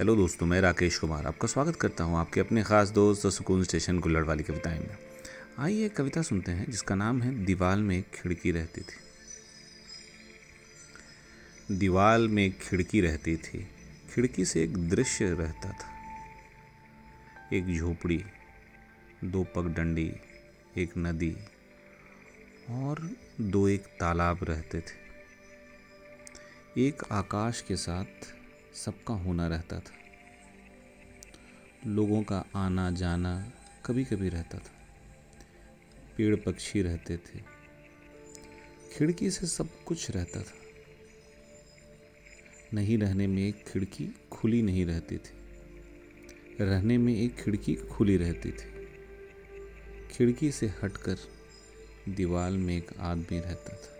Hello दोस्तों, मैं राकेश कुमार आपका स्वागत करता हूँ आपके अपने ख़ास दोस्त सुकून स्टेशन गुल्लड़ वाली कविताएँ में। आइए एक कविता सुनते हैं जिसका नाम है दीवाल में एक खिड़की रहती थी। दीवाल में एक खिड़की रहती थी। खिड़की से एक दृश्य रहता था। एक झोपड़ी, दो पगडंडी, एक नदी और दो एक तालाब रहते थे। एक आकाश के साथ सबका होना रहता था। लोगों का आना जाना कभी कभी रहता था। पेड़ पक्षी रहते थे। खिड़की से सब कुछ रहता था। नहीं रहने में एक खिड़की खुली नहीं रहती थी। रहने में एक खिड़की खुली रहती थी। खिड़की से हटकर दीवार में एक आदमी रहता था।